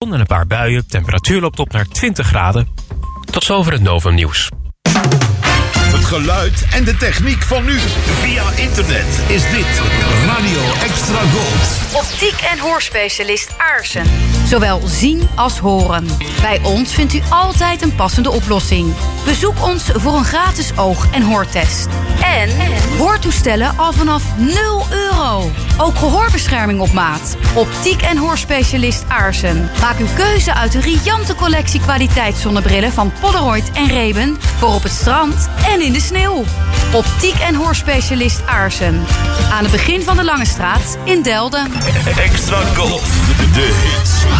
en een paar buien. Temperatuur loopt op naar 20 graden. Tot zover het Novum Nieuws. Het geluid en de techniek van nu. Via internet is dit Radio Extra Gold. Optiek en hoorspecialist Aarsen. Zowel zien als horen. Bij ons vindt u altijd een passende oplossing. Bezoek ons voor een gratis oog- en hoortest. En hoortoestellen al vanaf 0 euro. Ook gehoorbescherming op maat. Optiek en hoorspecialist Aarsen. Maak uw keuze uit een riante collectie kwaliteitszonnebrillen van Polaroid en Reben voor op het strand en in de sneeuw. Optiek en hoorspecialist Aarsen. Aan het begin van de Lange Straat in Delden. Extra Gold. De hits.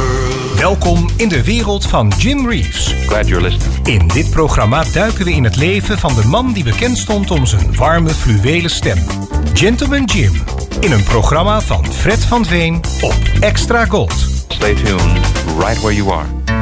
Welkom in de wereld van Jim Reeves. Glad you're listening. In dit programma duiken we in het leven van de man die bekend stond om zijn warme fluwelen stem. Gentleman Jim. In een programma van Fred van Veen op Extra Gold. Stay tuned right where you are.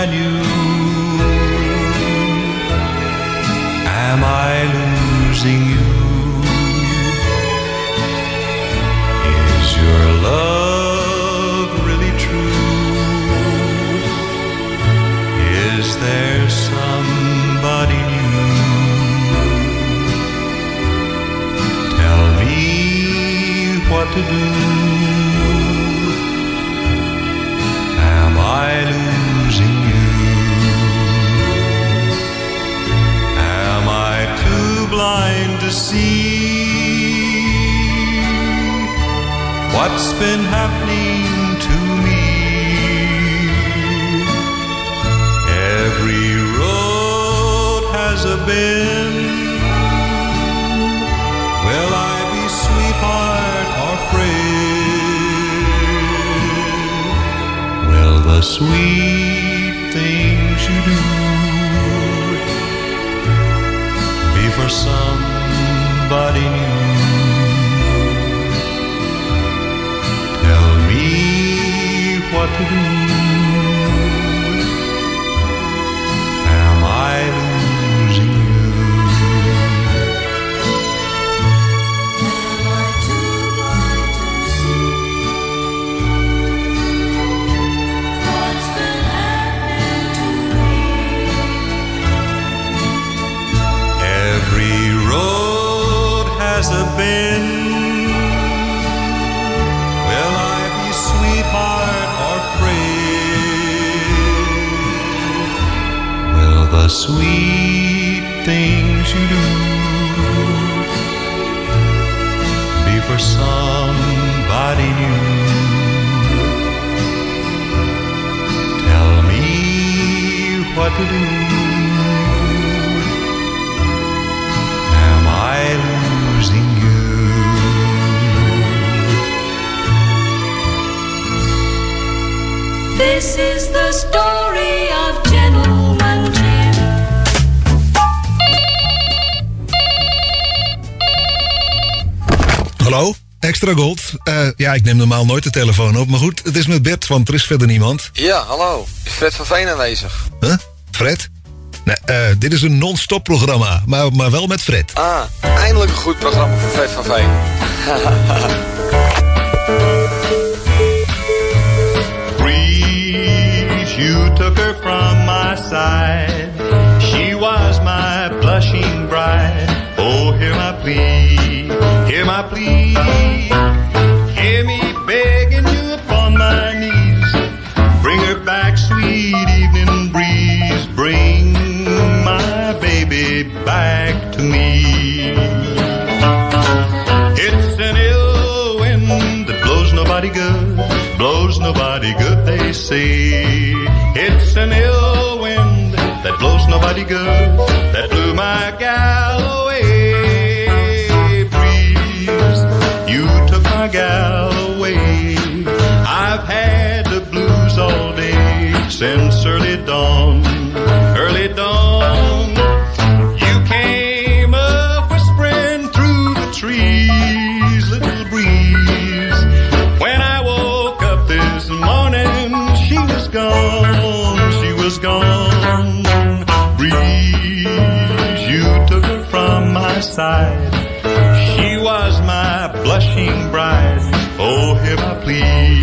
I knew. Am I losing you? Is your love really true? Is there somebody new? Tell me what to do. Blind to see what's been happening to me? Every road has a bend. Will I be sweetheart or friend? Will the sweet things you do for somebody new? Tell me what to do. Has. Will I be sweetheart or friend? Will the sweet things you do be for somebody new? Tell me what to do. This is the story of Gentleman Jim. Hallo, extra gold. Eh, ja, ik neem normaal nooit de telefoon op, maar goed, het is met Bert, want er is verder niemand. Ja, hallo. Is Fred van Veen aanwezig? Huh? Fred? Nee, eh, dit is een non-stop programma, maar, maar wel met Fred. Ah, eindelijk een goed programma voor Fred van Veen. took her from my side. She was my blushing bride. Oh, hear my plea, hear my plea. Hear me begging you upon my knees. Bring her back, sweet evening breeze. Bring my baby back to me. It's an ill wind that blows nobody good, blows nobody good, they say. Morning, she was gone, she was gone. Breeze, you took her from my side. She was my blushing bride. Oh, hear my plea,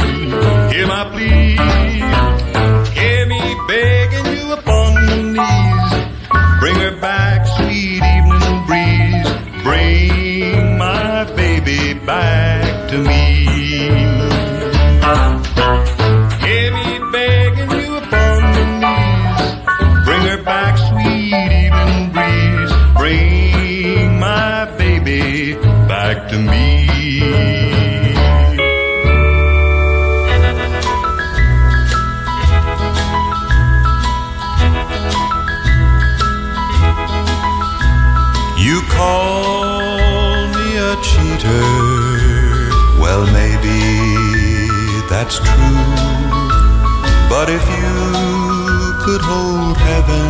But if you could hold heaven,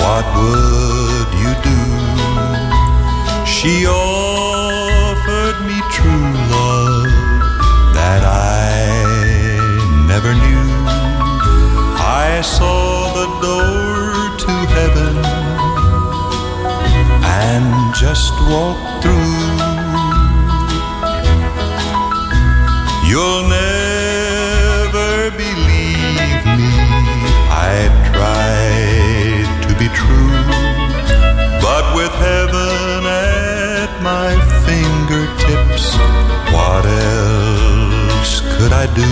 what would you do? She offered me true love that I never knew. I saw the door to heaven and just walked through. I do?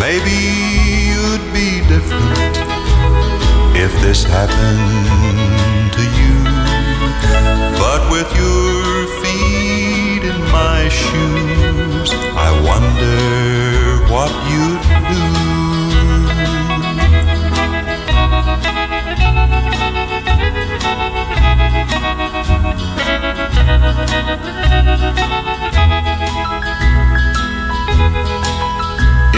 Maybe you'd be different if this happened to you. But with your feet in my shoes, I wonder what you'd do.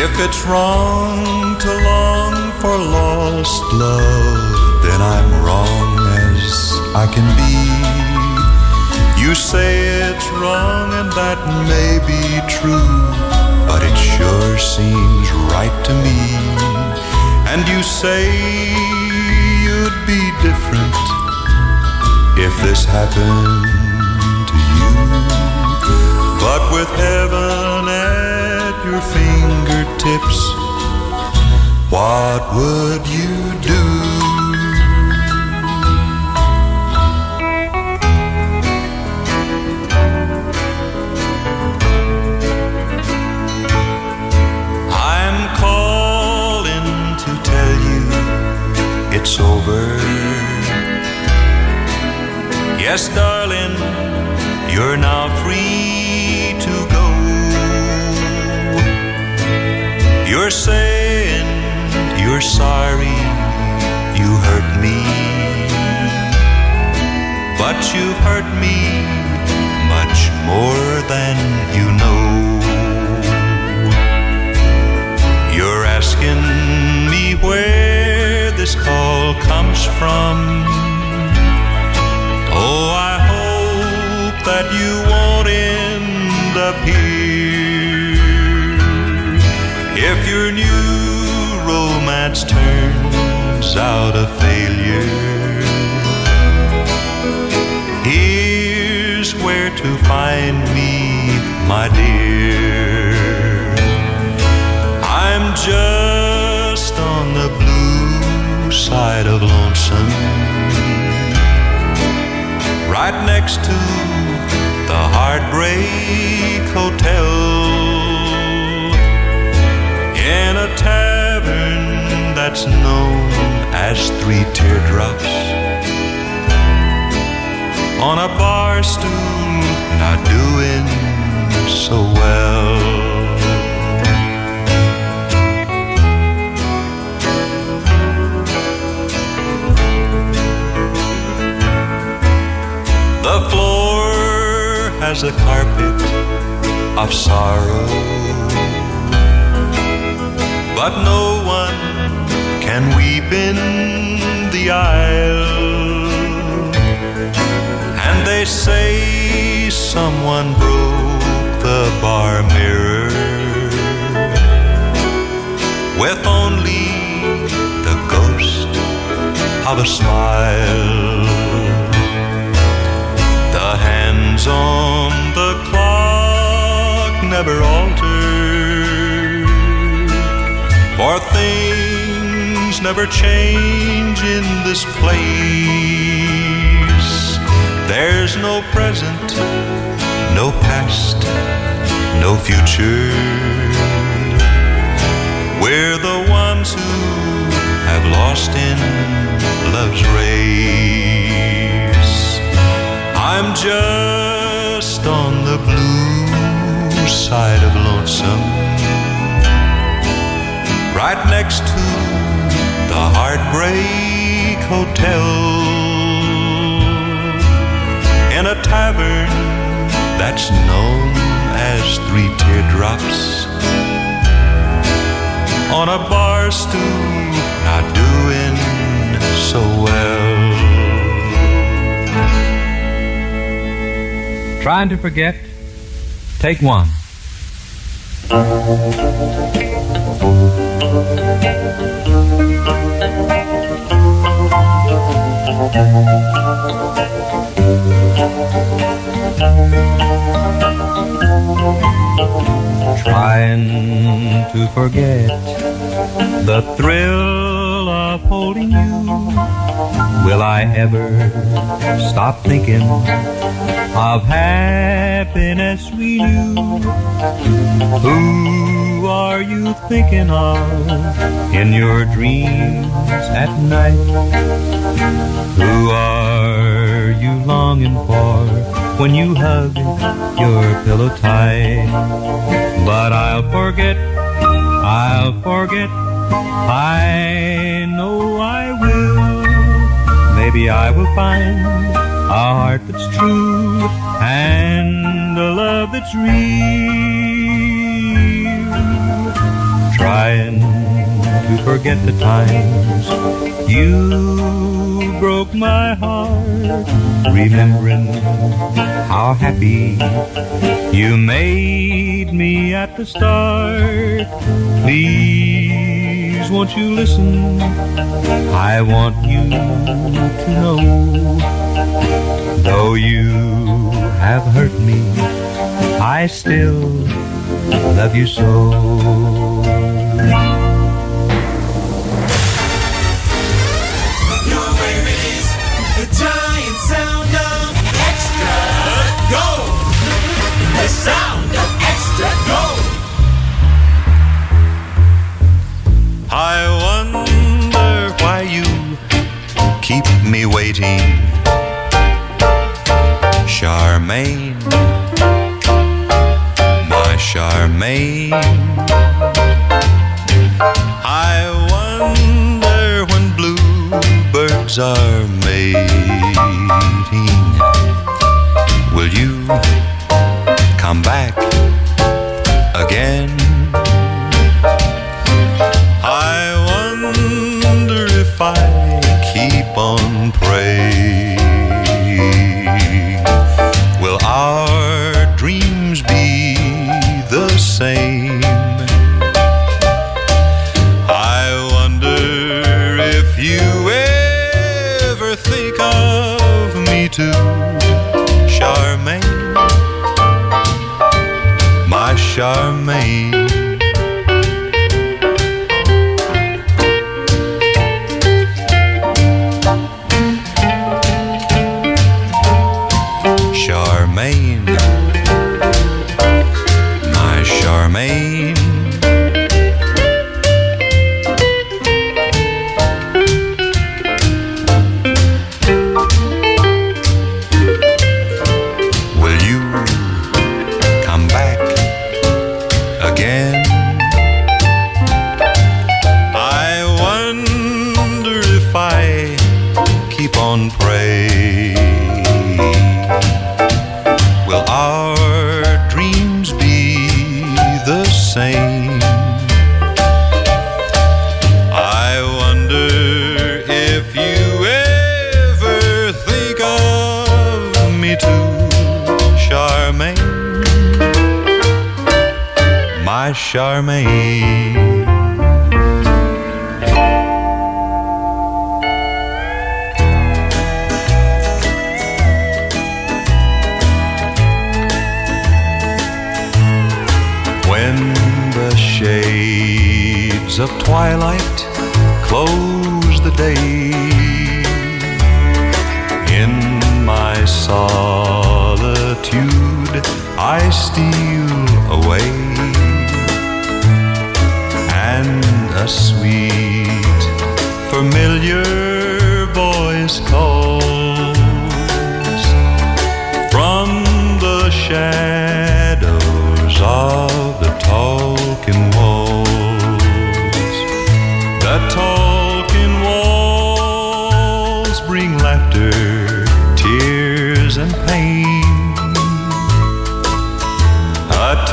If it's wrong to long for lost love, then I'm wrong as I can be. You say it's wrong, and that may be true, but it sure seems right to me. And you say you'd be different if this happened to you. But with heaven your fingertips, what would you do? I'm calling to tell you it's over. Yes, darling, you're now free You're saying you're sorry you hurt me, but you've hurt me much more than you know. You're asking me where this call comes from. Oh, I hope that you out a failure, here's where to find me, my dear. I'm just on the blue side of lonesome. Right next to the Heartbreak Hotel. In a tavern that's known as Three Teardrops on a bar stool not doing so well. The floor has a carpet of sorrow. but no one can weep in the aisle. And they say someone broke the bar mirror with only the ghost of a smile. The hands on the clock never alter, for things never change in this place. There's no present, no past, no future. We're the ones who have lost in love's race. I'm just on the blue side of lonesome, right next to the Heartbreak Hotel, in a tavern that's known as Three Teardrops on a bar stool, not doing so well. Trying to forget. Take one. Trying to forget the thrill of holding you. Will I ever stop thinking of happiness we knew? Who are you thinking of in your dreams at night? Who are you longing for when you hug your pillow tight? But I'll forget, I'll forget, I know I will. Maybe I will find a heart that's true and a love that's real. Trying to forget the times you broke my heart, remembering how happy you made me at the start. Please, won't you listen? I want you to know, though you have hurt me, I still love you so. Keep me waiting, Charmaine, my Charmaine. I wonder when bluebirds are mating, will you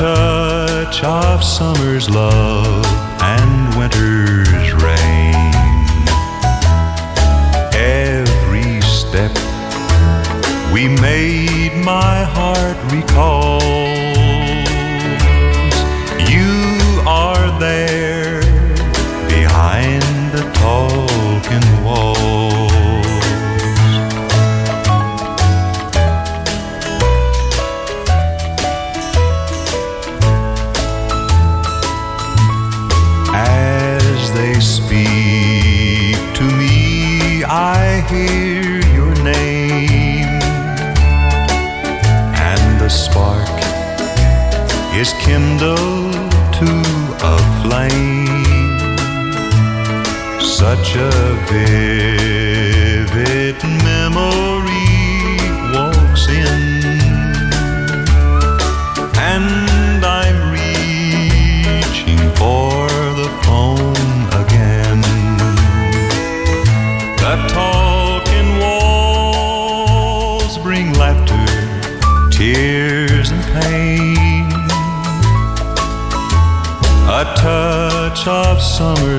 touch of summer's love and winter's rain. Every step we made my heart recall.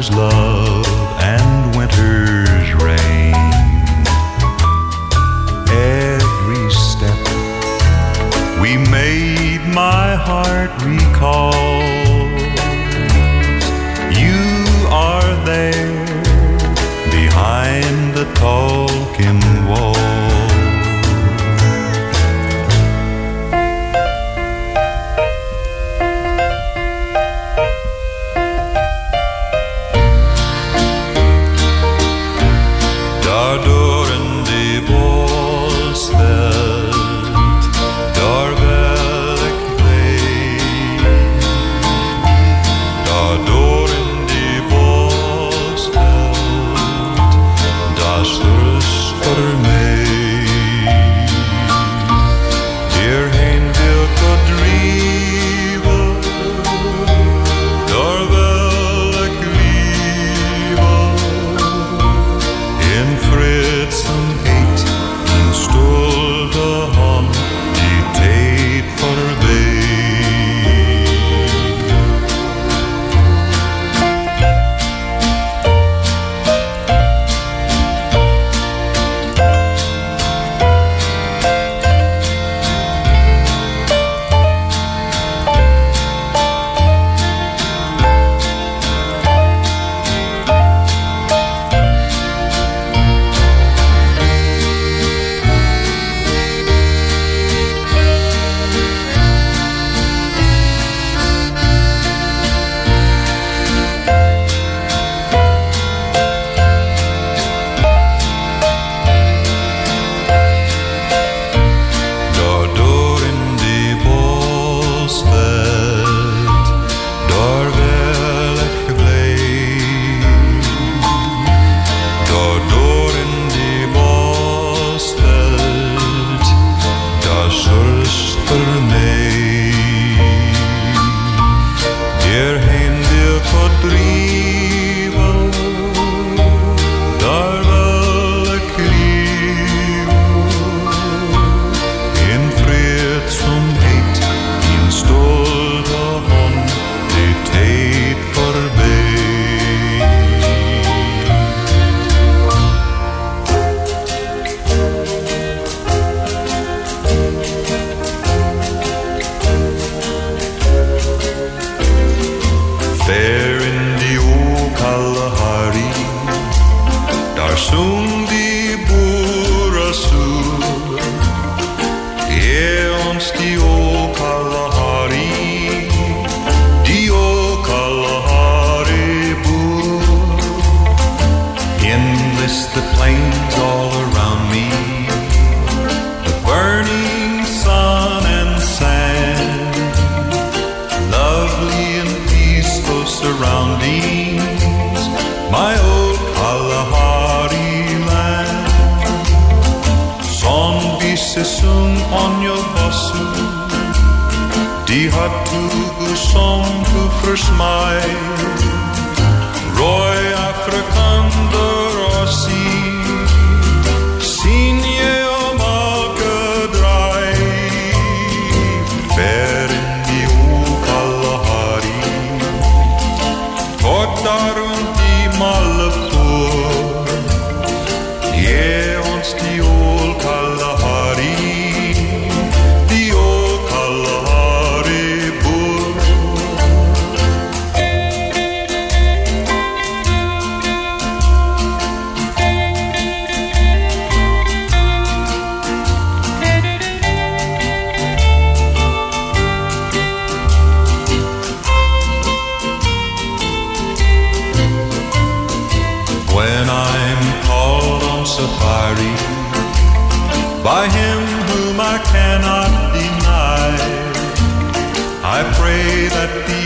love. Pray that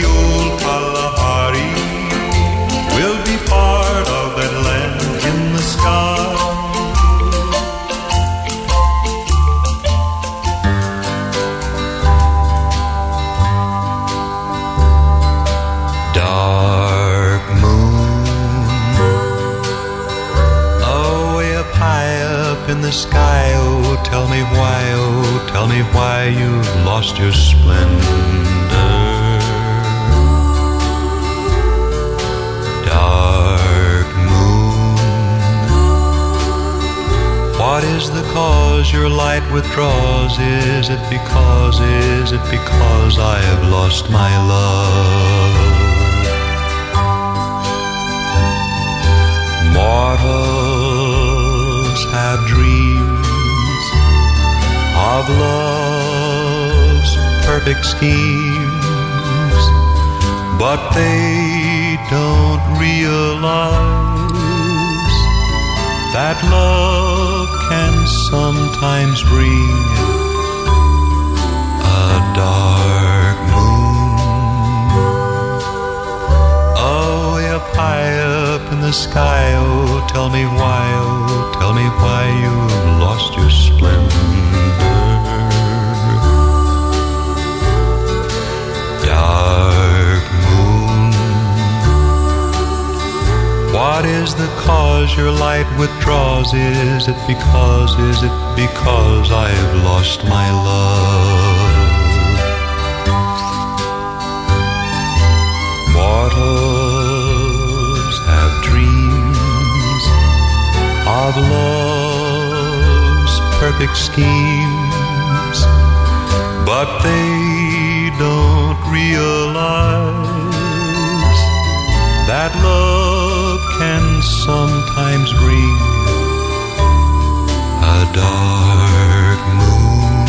withdraws? Is it because, is it because I have lost my love? Mortals have dreams of love's perfect schemes, but they don't realize that love can sometimes bring a dark moon. Oh, up high up in the sky, oh, tell me why, oh, tell me why you've lost your splendor. The cause your light withdraws? Is it because, is it because I've lost my love? Mortals have dreams of love's perfect schemes, but they don't realize that love sometimes bring a dark moon.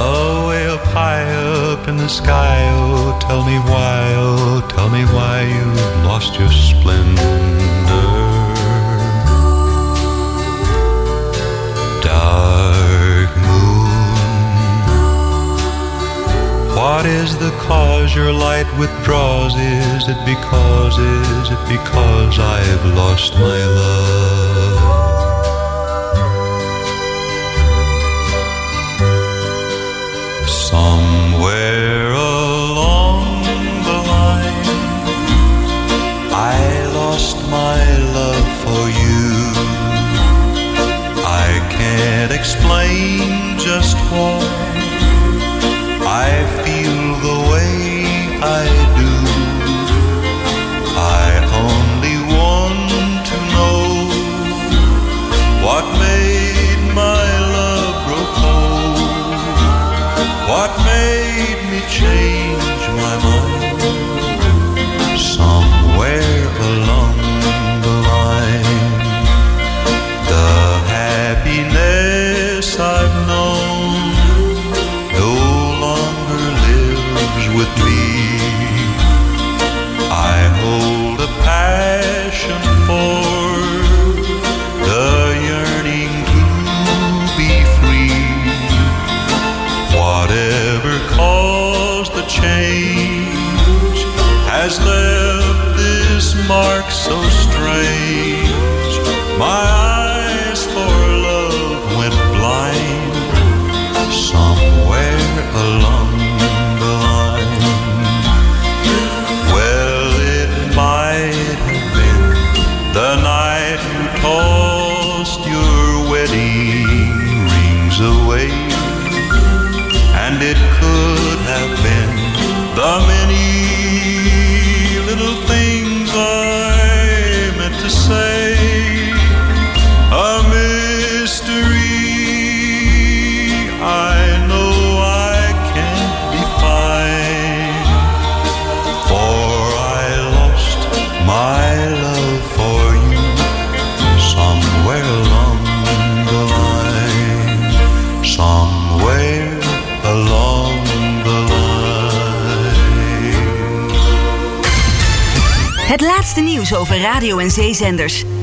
Oh, up high up in the sky, oh, tell me why, oh, tell me why you've lost your splendor. Dark what is the cause your light withdraws? Is it because, is it because I've lost my love? Somewhere along the line, I lost my love for you. I can't explain just why I feel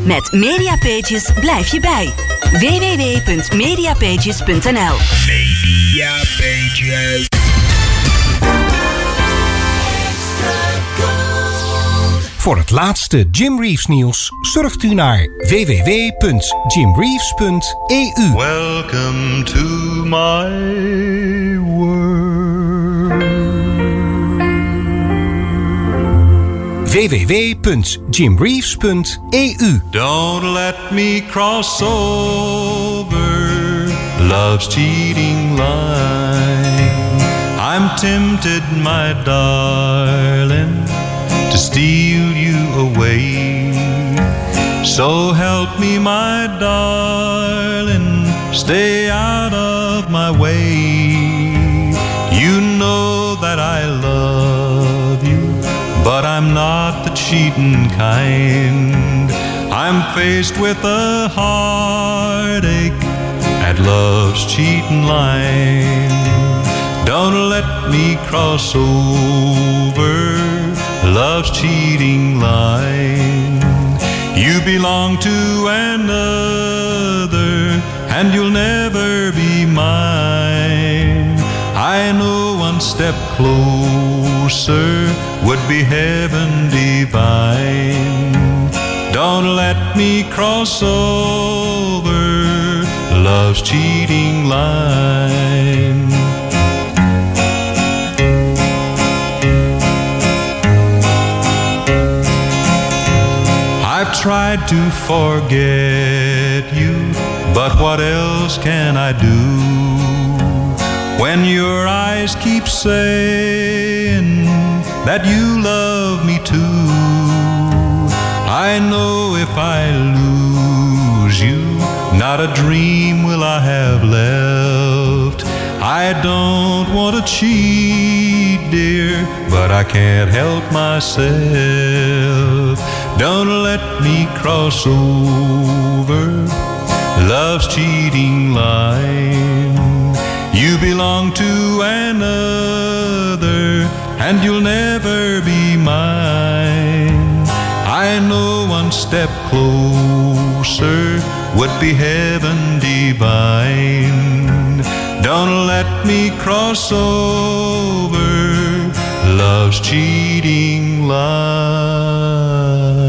Met Mediapages blijf je bij. www.mediapages.nl Mediapages. Voor het laatste Jim Reeves nieuws surft u naar www.jimreeves.eu. Welcome to my world. www.jimreeves.eu. Don't let me cross over love's cheating line. I'm tempted, my darling, to steal you away. So help me, my darling, stay out of my way. You know that I love but I'm not the cheating kind. I'm faced with a heartache at love's cheating line. Don't let me cross over love's cheating line. You belong to another, and you'll never be mine. I know one step closer would be heaven divine. Don't let me cross over love's cheating line. I've tried to forget you, but what else can I do? When your eyes keep saying that you love me too, I know if I lose you, not a dream will I have left. I don't want to cheat, dear, but I can't help myself. Don't let me cross over love's cheating line. You belong to another, and you'll never be mine. I know one step closer would be heaven divine. Don't let me cross over love's cheating line.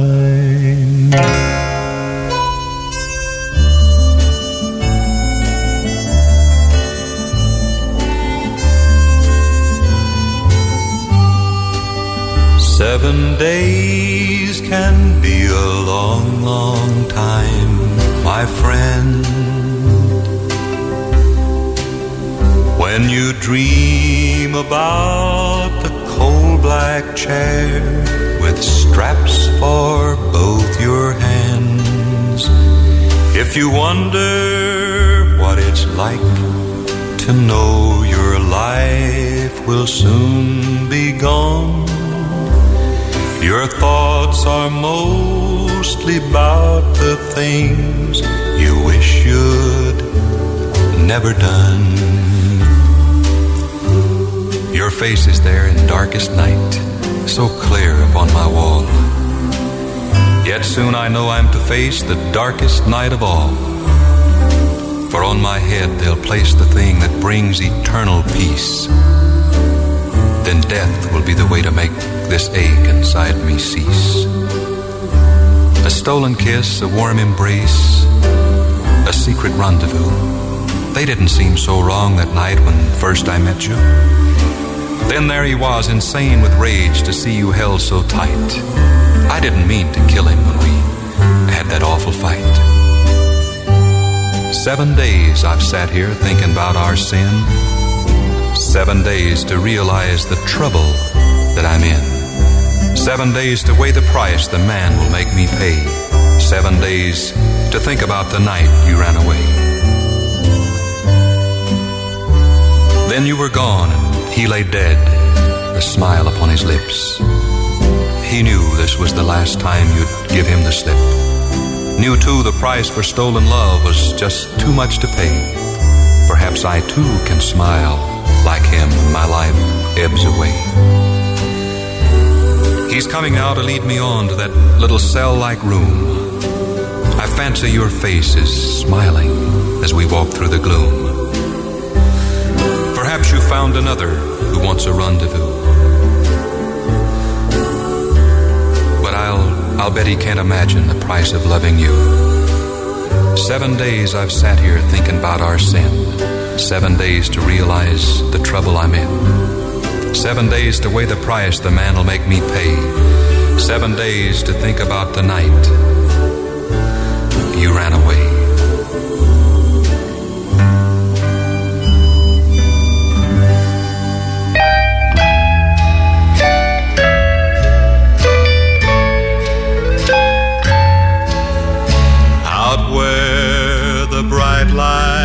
Seven days can be a long, long time, my friend. When you dream about the coal black chair with straps for both your hands. If you wonder what it's like to know your life will soon be gone. Your thoughts are mostly about the things you wish you'd never done. Your face is there in darkest night, so clear upon my wall. Yet soon I know I'm to face the darkest night of all. For on my head they'll place the thing that brings eternal peace then death will be the way to make this ache inside me cease. A stolen kiss, a warm embrace, a secret rendezvous. They didn't seem so wrong that night when first I met you. Then there he was, insane with rage to see you held so tight. I didn't mean to kill him when we had that awful fight. Seven days I've sat here thinking about our sin. Seven days to realize the trouble that I'm in. Seven days to weigh the price the man will make me pay. Seven days to think about the night you ran away. Then you were gone and he lay dead, a smile upon his lips. He knew this was the last time you'd give him the slip. Knew too the price for stolen love was just too much to pay. Perhaps I too can smile like him my life ebbs away. He's coming now to lead me on to that little cell like room. I fancy your face is smiling as we walk through the gloom. Perhaps you found another who wants a rendezvous. But I'll, I'll bet he can't imagine the price of loving you. Seven days I've sat here thinking about our sin. Seven days to realize the trouble I'm in. Seven days to weigh the price the man will make me pay. Seven days to think about the night you ran away. Out where the bright lights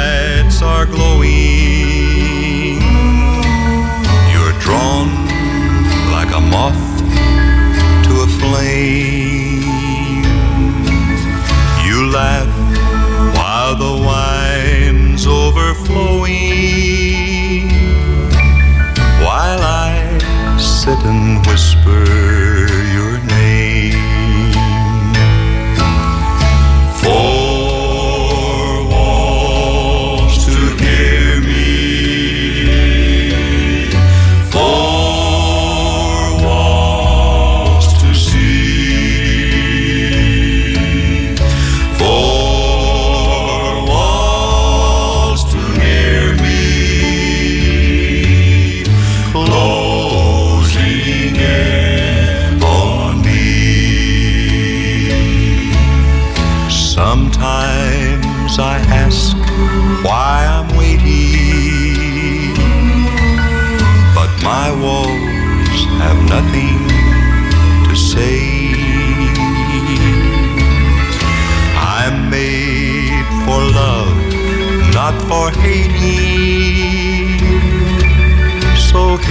sit and whisper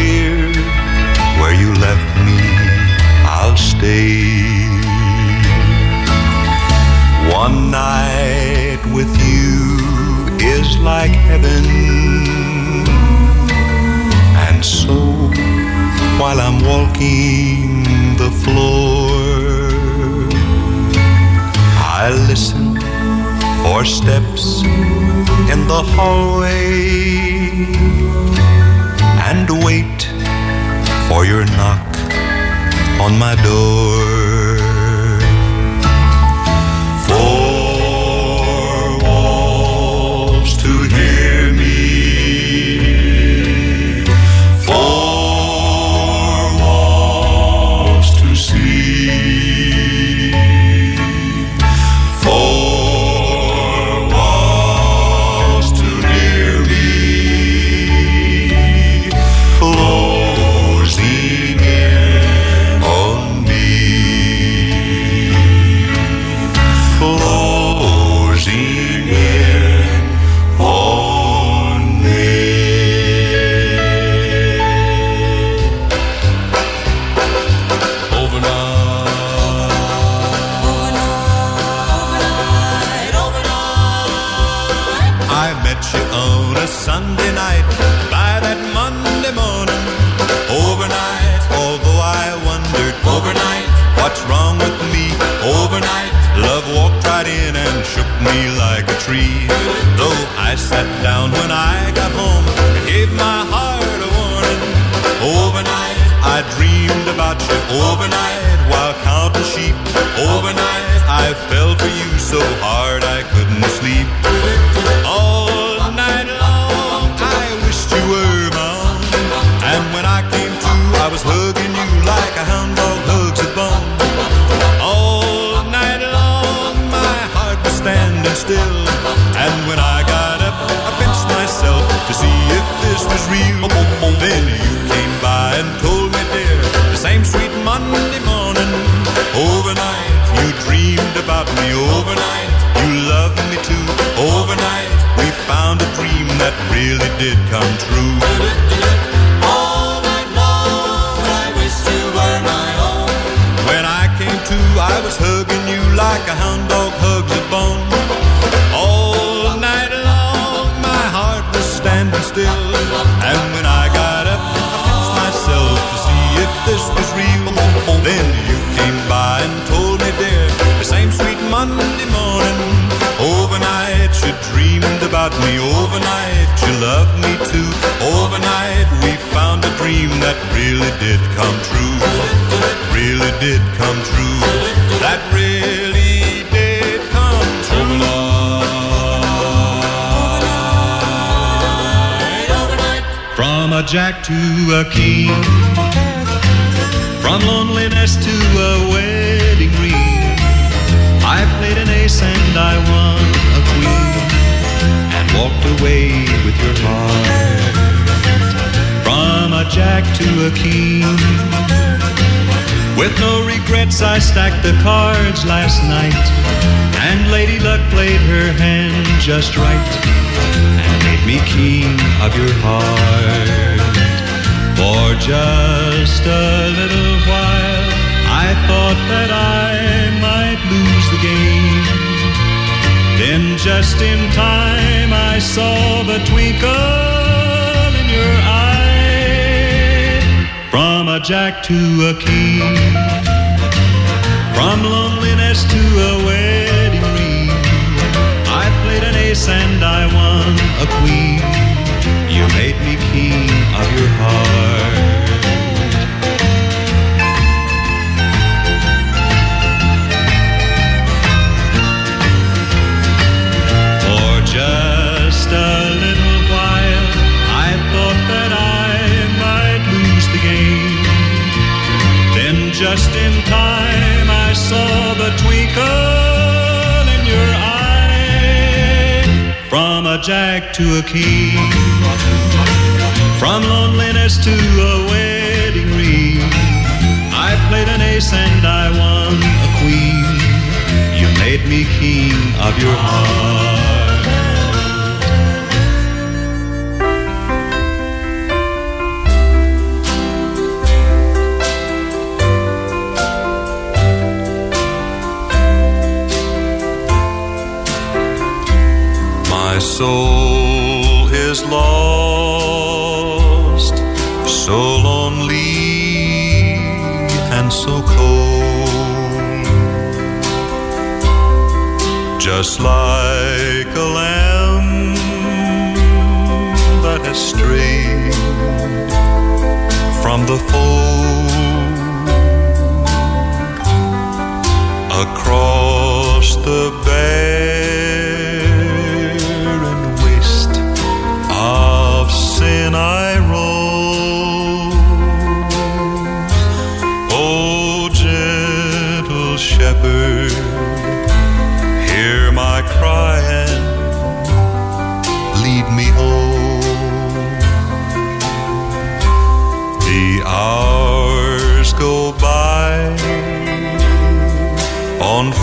here, where you left me, I'll stay. One night with you is like heaven. And so, while I'm walking the floor, I listen for steps in the hallway for your knock on my door. Did come true. All night long, I wished you were my own. When I came to, I was hugging you like a hound dog hugs a bone. All night long, my heart was standing still. And when I got up, I pinched myself to see if this was real. Then you came by and told me, dear, the same sweet Monday morning. Overnight, you dreamed about me. Overnight, you loved me too. Overnight, we found a dream that really did come true. Really did come true. That really did come true. From a jack to a king, from loneliness to a wedding ring. I played an ace and I won a queen, and walked away with your heart. From a jack to a king, with no regrets I stacked the cards last night, and Lady Luck played her hand just right and made me king of your heart. For just a little while, I thought that I might lose. Then, just in time, I saw the twinkle in your eye. From a jack to a king, from loneliness to a wedding a jack to a king, from loneliness to a wedding ring. I played an ace and I won a queen. You made me king of your heart. Fold across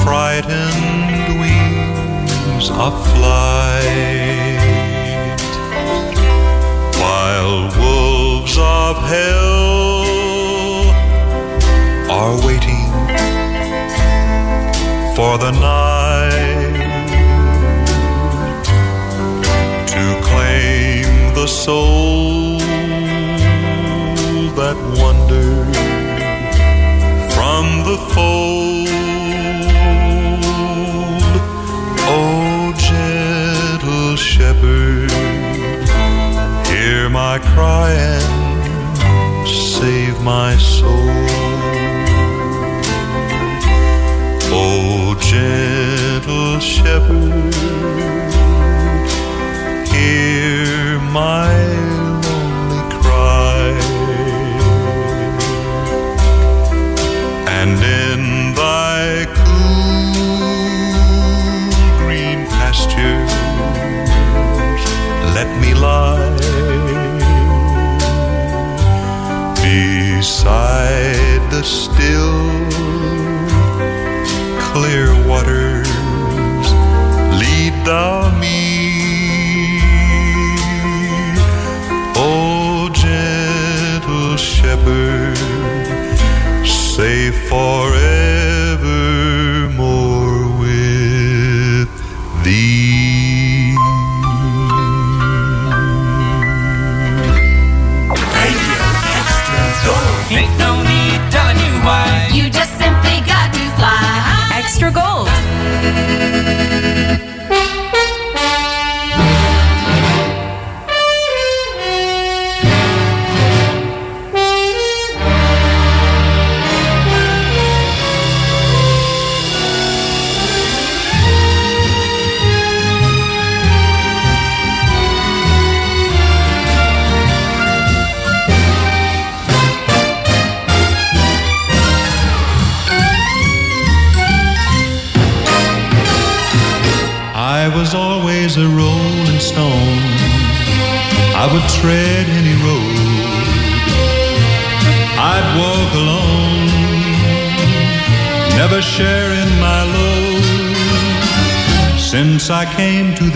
frightened wings of flight, while wolves of hell are waiting for the night to claim the soul try and save my soul. Oh, gentle shepherd, hear my the still clear waters lead thou me o gentle shepherd safe forevermore with thee. Ain't no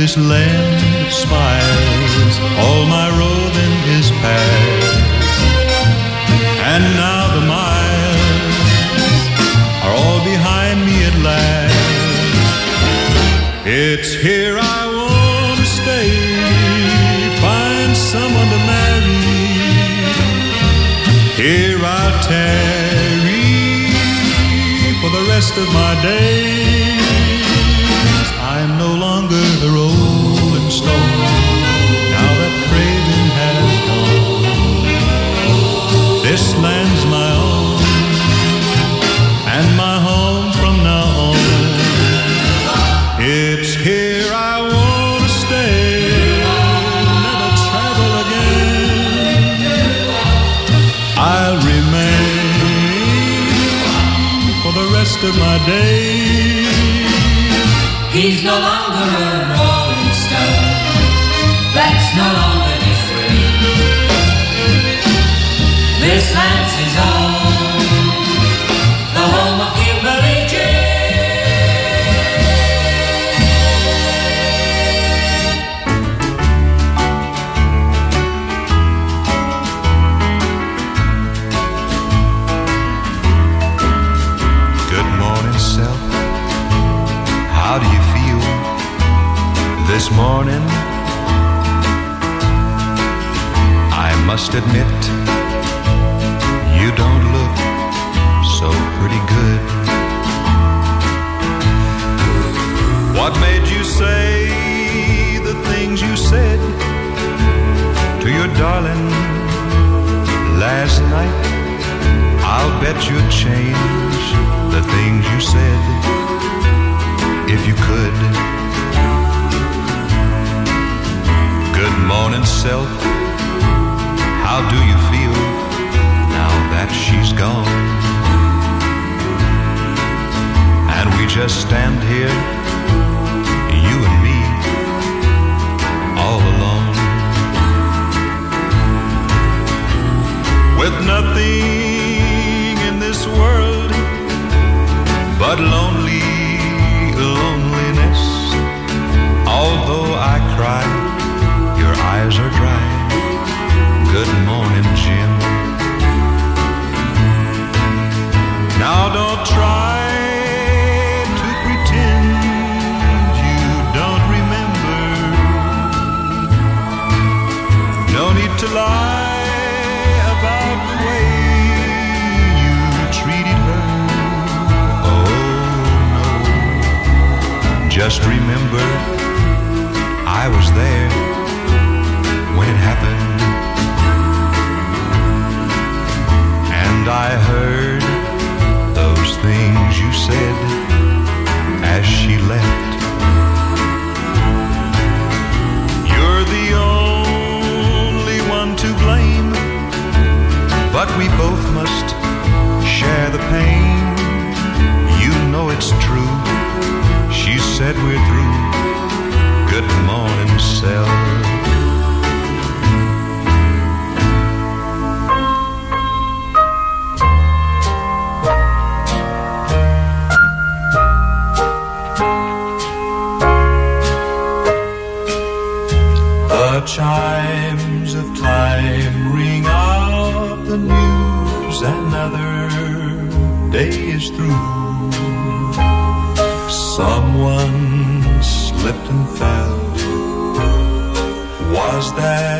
this land of smiles, He's no longer a rolling stone. That's no longer his way. This land's is own. This morning? I must admit, you don't look so pretty good. What made you say the things you said to your darling last night? I'll bet you'd change the things you said if you could. Good morning, self. How do you feel now that she's gone? And we just stand here, you and me, all alone. With nothing in this world but lonely loneliness. Although I cry, eyes are dry. Good morning, Jim. Now don't try to pretend you don't remember. No need to lie about the way you treated her. Oh no. Just remember, I was there when it happened. And I heard those things you said as she left. You're the only one to blame, but we both must share the pain. You know it's true. She said we're through. Good morning, self. chimes of time ring out the news. Another day is through. Someone slipped and fell. Was that?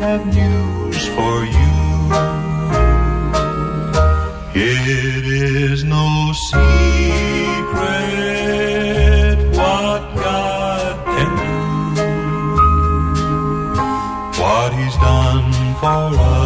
have news for you. It is no secret what God can do, what He's done for us.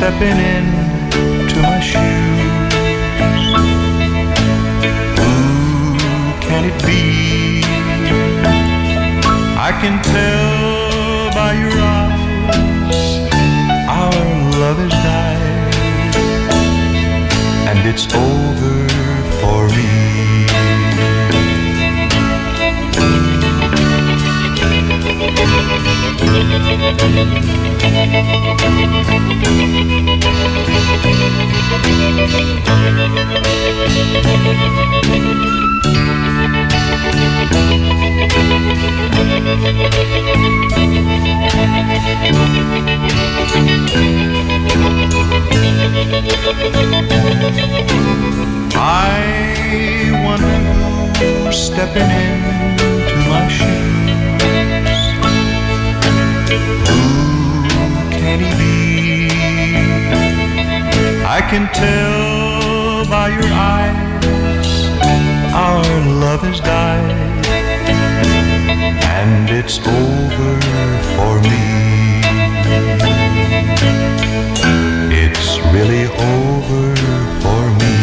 Stepping in to my shoes. Who can it be? I can tell by your eyes our love has died and it's over for me. I who's stepping into my shoes. Who can he be? I can tell by your eyes our love has died and it's over for me. It's really over for me.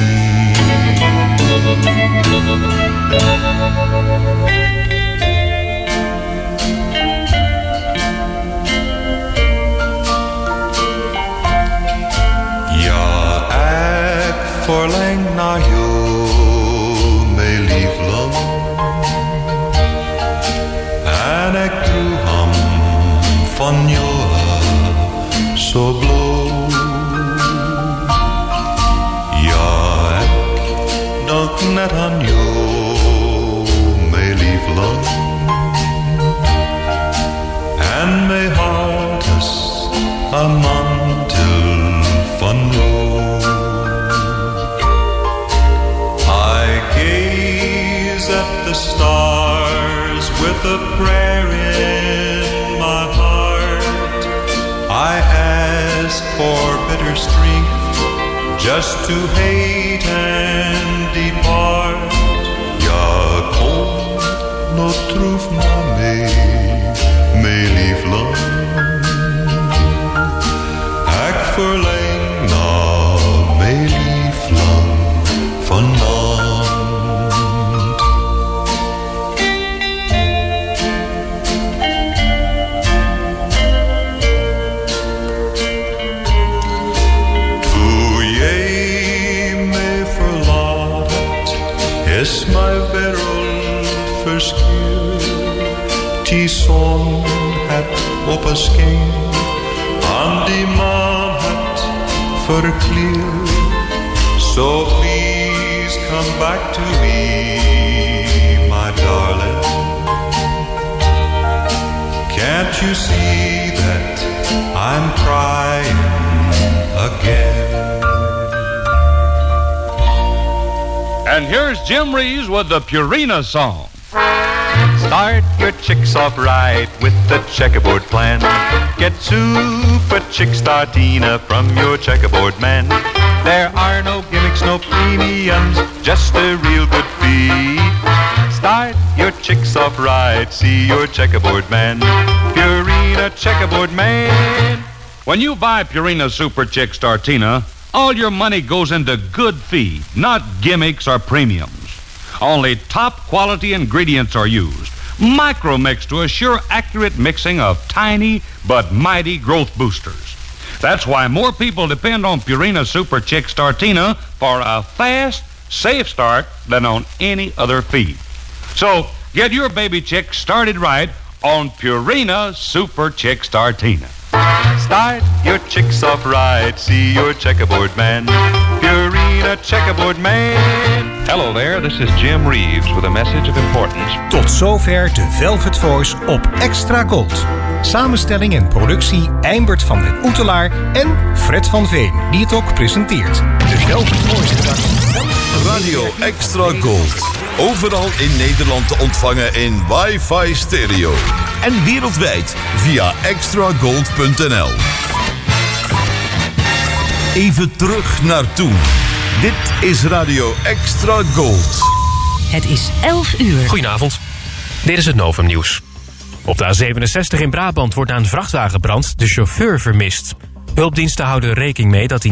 Dink net aan jou, my liefling. En my hart is 'n mantel van rood. I gaze at the stars with a prayer in my heart. I ask for bitter strength just to hate and nog terug naar mijn liefling. Ik op een scheen, aan die verkleerd. So please come back to me, my darling. you see that I'm crying again? And here's Jim Reeves with the Purina song. Start your chicks off right with the checkerboard plan. Get Super Chick Startena from your checkerboard man. There are no gimmicks, no premiums, just a real good feed. Start your chicks off right, see your checkerboard man. Purina checkerboard man. When you buy Purina Super Chick Startena, all your money goes into good feed, not gimmicks or premiums. Only top quality ingredients are used. Micromix to assure accurate mixing of tiny but mighty growth boosters. That's why more people depend on Purina Super Chick Startena for a fast, safe start than on any other feed. So get your baby chick started right on Purina Super Chick Startena. Start your chicks off right, see your checkerboard man. Purina checkerboard man. Hello there, this is Jim Reeves with a message of importance. Tot zover de Velvet Voice op Extra Gold. Samenstelling en productie Eimbert van den Oetelaar en Fred van Veen, die het ook presenteert. De Velvet Voice Radio Extra Gold. Overal in Nederland te ontvangen in wifi stereo. En wereldwijd via extragold.nl. Even terug naar toen. Dit is Radio Extra Gold. Het is 11 uur. Goedenavond. Dit is het Novum Nieuws. Op de A67 in Brabant wordt na een vrachtwagenbrand de chauffeur vermist. Hulpdiensten houden rekening mee dat hij